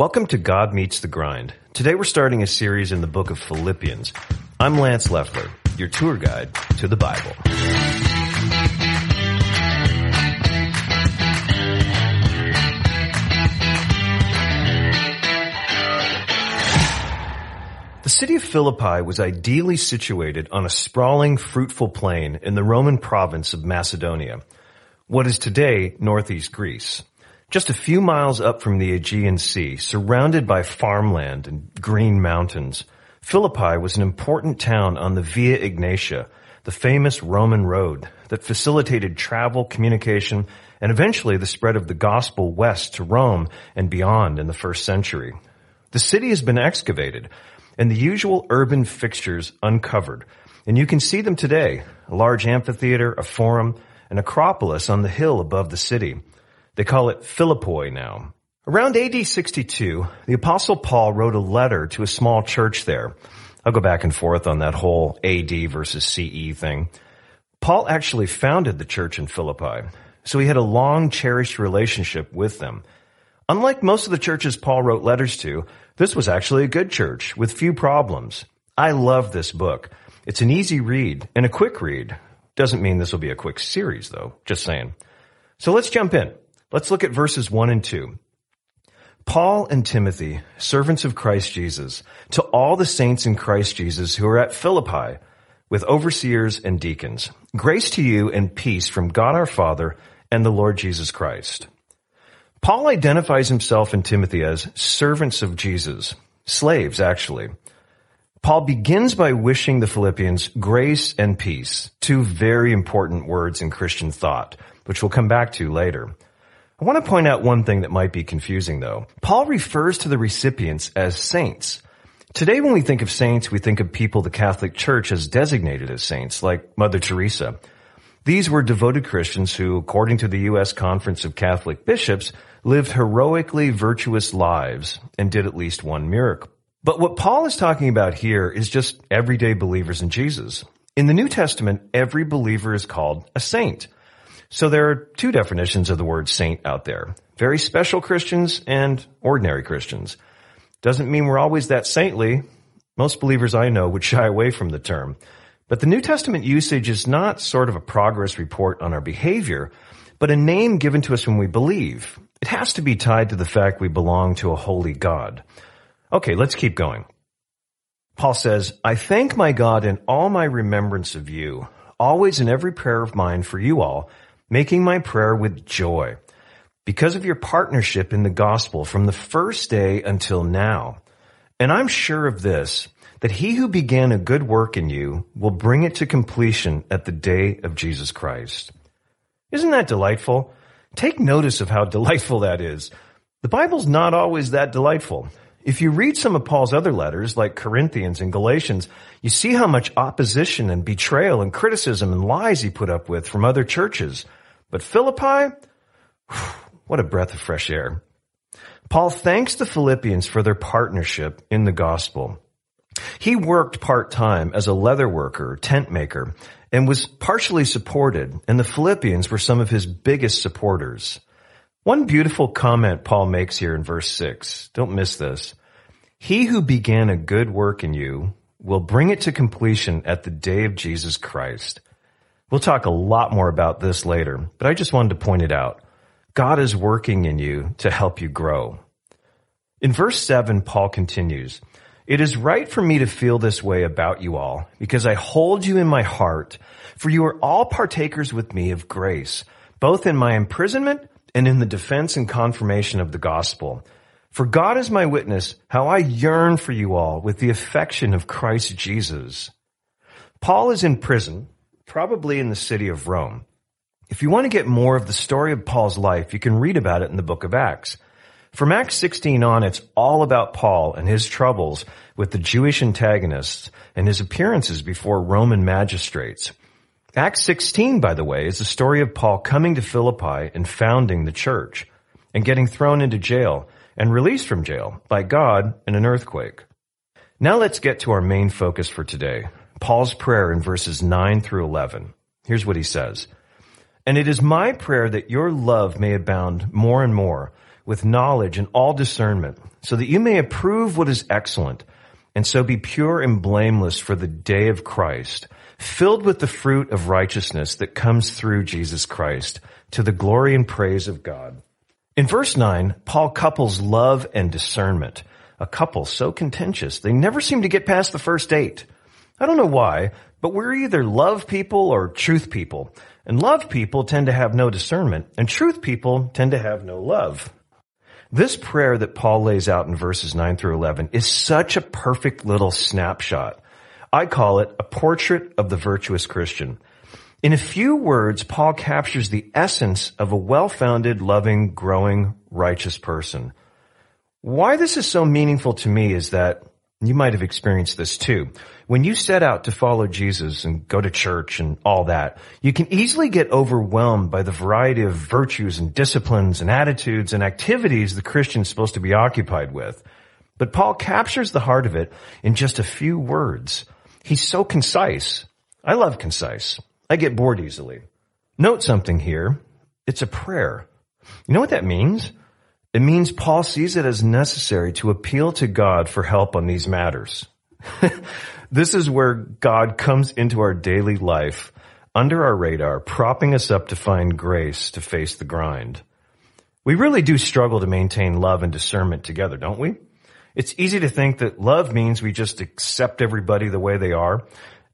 Welcome to God Meets the Grind. Today we're starting a series in the book of Philippians. I'm Lance Leffler, your tour guide to the Bible. The city of Philippi was ideally situated on a sprawling, fruitful plain in the Roman province of Macedonia, what is today northeast Greece. Just a few miles up from the Aegean Sea, surrounded by farmland and green mountains, Philippi was an important town on the Via Egnatia, the famous Roman road that facilitated travel, communication, and eventually the spread of the gospel west to Rome and beyond in the first century. The city has been excavated and the usual urban fixtures uncovered, and you can see them today, a large amphitheater, a forum, an acropolis on the hill above the city. They call it Philippi now. Around AD 62, the apostle Paul wrote a letter to a small church there. I'll go back and forth on that whole AD versus CE thing. Paul actually founded the church in Philippi, so he had a long cherished relationship with them. Unlike most of the churches Paul wrote letters to, this was actually a good church with few problems. I love this book. It's an easy read and a quick read. Doesn't mean this will be a quick series though, just saying. So let's jump in. Let's look at verses 1 and 2. Paul and Timothy, servants of Christ Jesus, to all the saints in Christ Jesus who are at Philippi, with overseers and deacons. Grace to you and peace from God our Father and the Lord Jesus Christ. Paul identifies himself and Timothy as servants of Jesus, slaves actually. Paul begins by wishing the Philippians grace and peace, two very important words in Christian thought, which we'll come back to later. I want to point out one thing that might be confusing though. Paul refers to the recipients as saints. Today when we think of saints, we think of people the Catholic Church has designated as saints, like Mother Teresa. These were devoted Christians who, according to the U.S. Conference of Catholic Bishops, lived heroically virtuous lives and did at least one miracle. But what Paul is talking about here is just everyday believers in Jesus. In the New Testament, every believer is called a saint. So there are two definitions of the word saint out there. Very special Christians and ordinary Christians. Doesn't mean we're always that saintly. Most believers I know would shy away from the term. But the New Testament usage is not sort of a progress report on our behavior, but a name given to us when we believe. It has to be tied to the fact we belong to a holy God. Okay, let's keep going. Paul says, I thank my God in all my remembrance of you, always in every prayer of mine for you all, making my prayer with joy because of your partnership in the gospel from the first day until now. And I'm sure of this, that he who began a good work in you will bring it to completion at the day of Jesus Christ. Isn't that delightful? Take notice of how delightful that is. The Bible's not always that delightful. If you read some of Paul's other letters, like Corinthians and Galatians, you see how much opposition and betrayal and criticism and lies he put up with from other churches. But Philippi, what a breath of fresh air. Paul thanks the Philippians for their partnership in the gospel. He worked part-time as a leather worker, tent maker, and was partially supported, and the Philippians were some of his biggest supporters. One beautiful comment Paul makes here in verse 6, don't miss this. He who began a good work in you will bring it to completion at the day of Jesus Christ. We'll talk a lot more about this later, but I just wanted to point it out. God is working in you to help you grow. In verse 7, Paul continues, It is right for me to feel this way about you all, because I hold you in my heart, for you are all partakers with me of grace, both in my imprisonment and in the defense and confirmation of the gospel. For God is my witness, how I yearn for you all with the affection of Christ Jesus. Paul is in prison probably in the city of Rome. If you want to get more of the story of Paul's life, you can read about it in the book of Acts. From Acts 16 on, it's all about Paul and his troubles with the Jewish antagonists and his appearances before Roman magistrates. Acts 16, by the way, is the story of Paul coming to Philippi and founding the church and getting thrown into jail and released from jail by God in an earthquake. Now let's get to our main focus for today, Paul's prayer in verses 9 through 11. Here's what he says. And it is my prayer that your love may abound more and more with knowledge and all discernment, so that you may approve what is excellent, and so be pure and blameless for the day of Christ, filled with the fruit of righteousness that comes through Jesus Christ, to the glory and praise of God. In verse 9, Paul couples love and discernment, a couple so contentious they never seem to get past the first date. I don't know why, but we're either love people or truth people. And love people tend to have no discernment, and truth people tend to have no love. This prayer that Paul lays out in verses 9 through 11 is such a perfect little snapshot. I call it a portrait of the virtuous Christian. In a few words, Paul captures the essence of a well-founded, loving, growing, righteous person. Why this is so meaningful to me is that you might have experienced this too. When you set out to follow Jesus and go to church and all that, you can easily get overwhelmed by the variety of virtues and disciplines and attitudes and activities the Christian's supposed to be occupied with. But Paul captures the heart of it in just a few words. He's so concise. I love concise. I get bored easily. Note something here. It's a prayer. You know what that means? It means Paul sees it as necessary to appeal to God for help on these matters. this is where God comes into our daily life under our radar, propping us up to find grace to face the grind. We really do struggle to maintain love and discernment together, don't we? It's easy to think that love means we just accept everybody the way they are.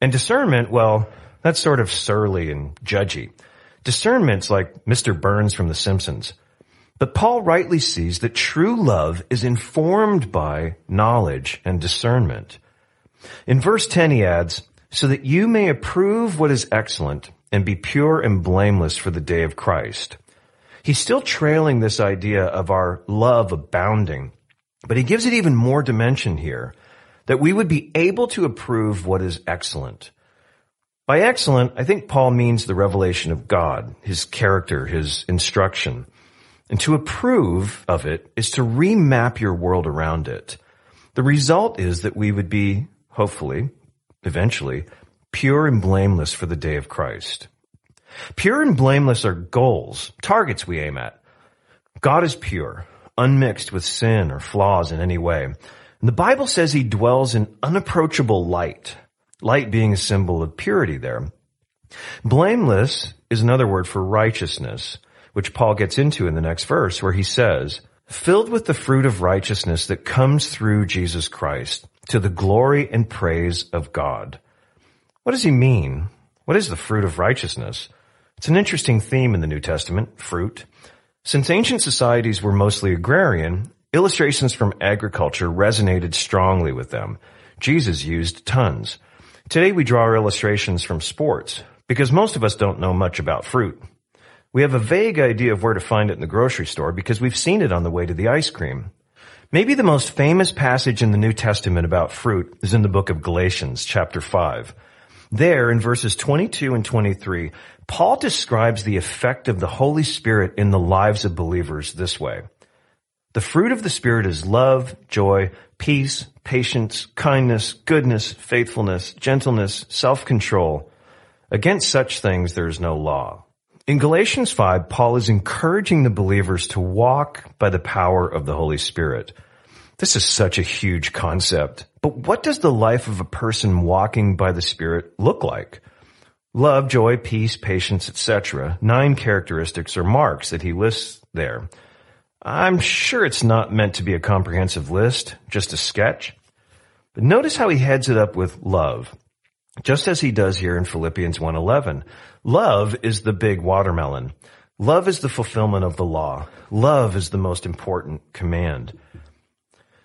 And discernment, well, that's sort of surly and judgy. Discernment's like Mr. Burns from The Simpsons. But Paul rightly sees that true love is informed by knowledge and discernment. In verse 10 he adds, so that you may approve what is excellent and be pure and blameless for the day of Christ. He's still trailing this idea of our love abounding, but he gives it even more dimension here, that we would be able to approve what is excellent. By excellent, I think Paul means the revelation of God, his character, his instruction. And to approve of it is to remap your world around it. The result is that we would be, hopefully, eventually, pure and blameless for the day of Christ. Pure and blameless are goals, targets we aim at. God is pure, unmixed with sin or flaws in any way. And the Bible says he dwells in unapproachable light. Light being a symbol of purity there. Blameless is another word for righteousness, which Paul gets into in the next verse where he says, filled with the fruit of righteousness that comes through Jesus Christ to the glory and praise of God. What does he mean? What is the fruit of righteousness? It's an interesting theme in the New Testament, fruit. Since ancient societies were mostly agrarian, illustrations from agriculture resonated strongly with them. Jesus used tons. Today we draw our illustrations from sports because most of us don't know much about fruit. We have a vague idea of where to find it in the grocery store because we've seen it on the way to the ice cream. Maybe the most famous passage in the New Testament about fruit is in the book of Galatians chapter 5. There in verses 22 and 23, Paul describes the effect of the Holy Spirit in the lives of believers this way. The fruit of the Spirit is love, joy, peace, patience, kindness, goodness, faithfulness, gentleness, self-control. Against such things there is no law. In Galatians 5, Paul is encouraging the believers to walk by the power of the Holy Spirit. This is such a huge concept. But what does the life of a person walking by the Spirit look like? Love, joy, peace, patience, etc. Nine characteristics or marks that he lists there. I'm sure it's not meant to be a comprehensive list, just a sketch. But notice how he heads it up with love. Just as he does here in Philippians 1.11. Love is the big watermelon. Love is the fulfillment of the law. Love is the most important command.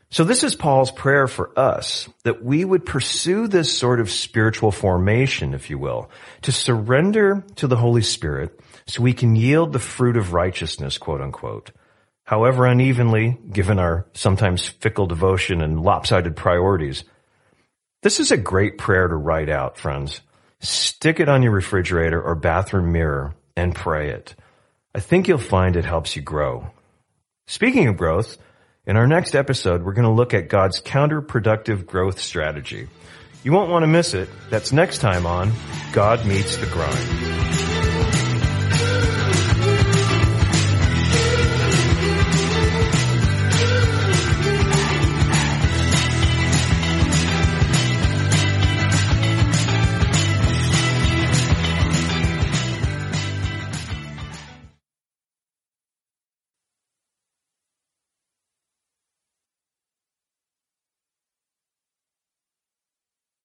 So this is Paul's prayer for us, that we would pursue this sort of spiritual formation, if you will, to surrender to the Holy Spirit so we can yield the fruit of righteousness, quote unquote however unevenly, given our sometimes fickle devotion and lopsided priorities. This is a great prayer to write out, friends. Stick it on your refrigerator or bathroom mirror and pray it. I think you'll find it helps you grow. Speaking of growth, in our next episode, we're going to look at God's counterproductive growth strategy. You won't want to miss it. That's next time on God Meets the Grind.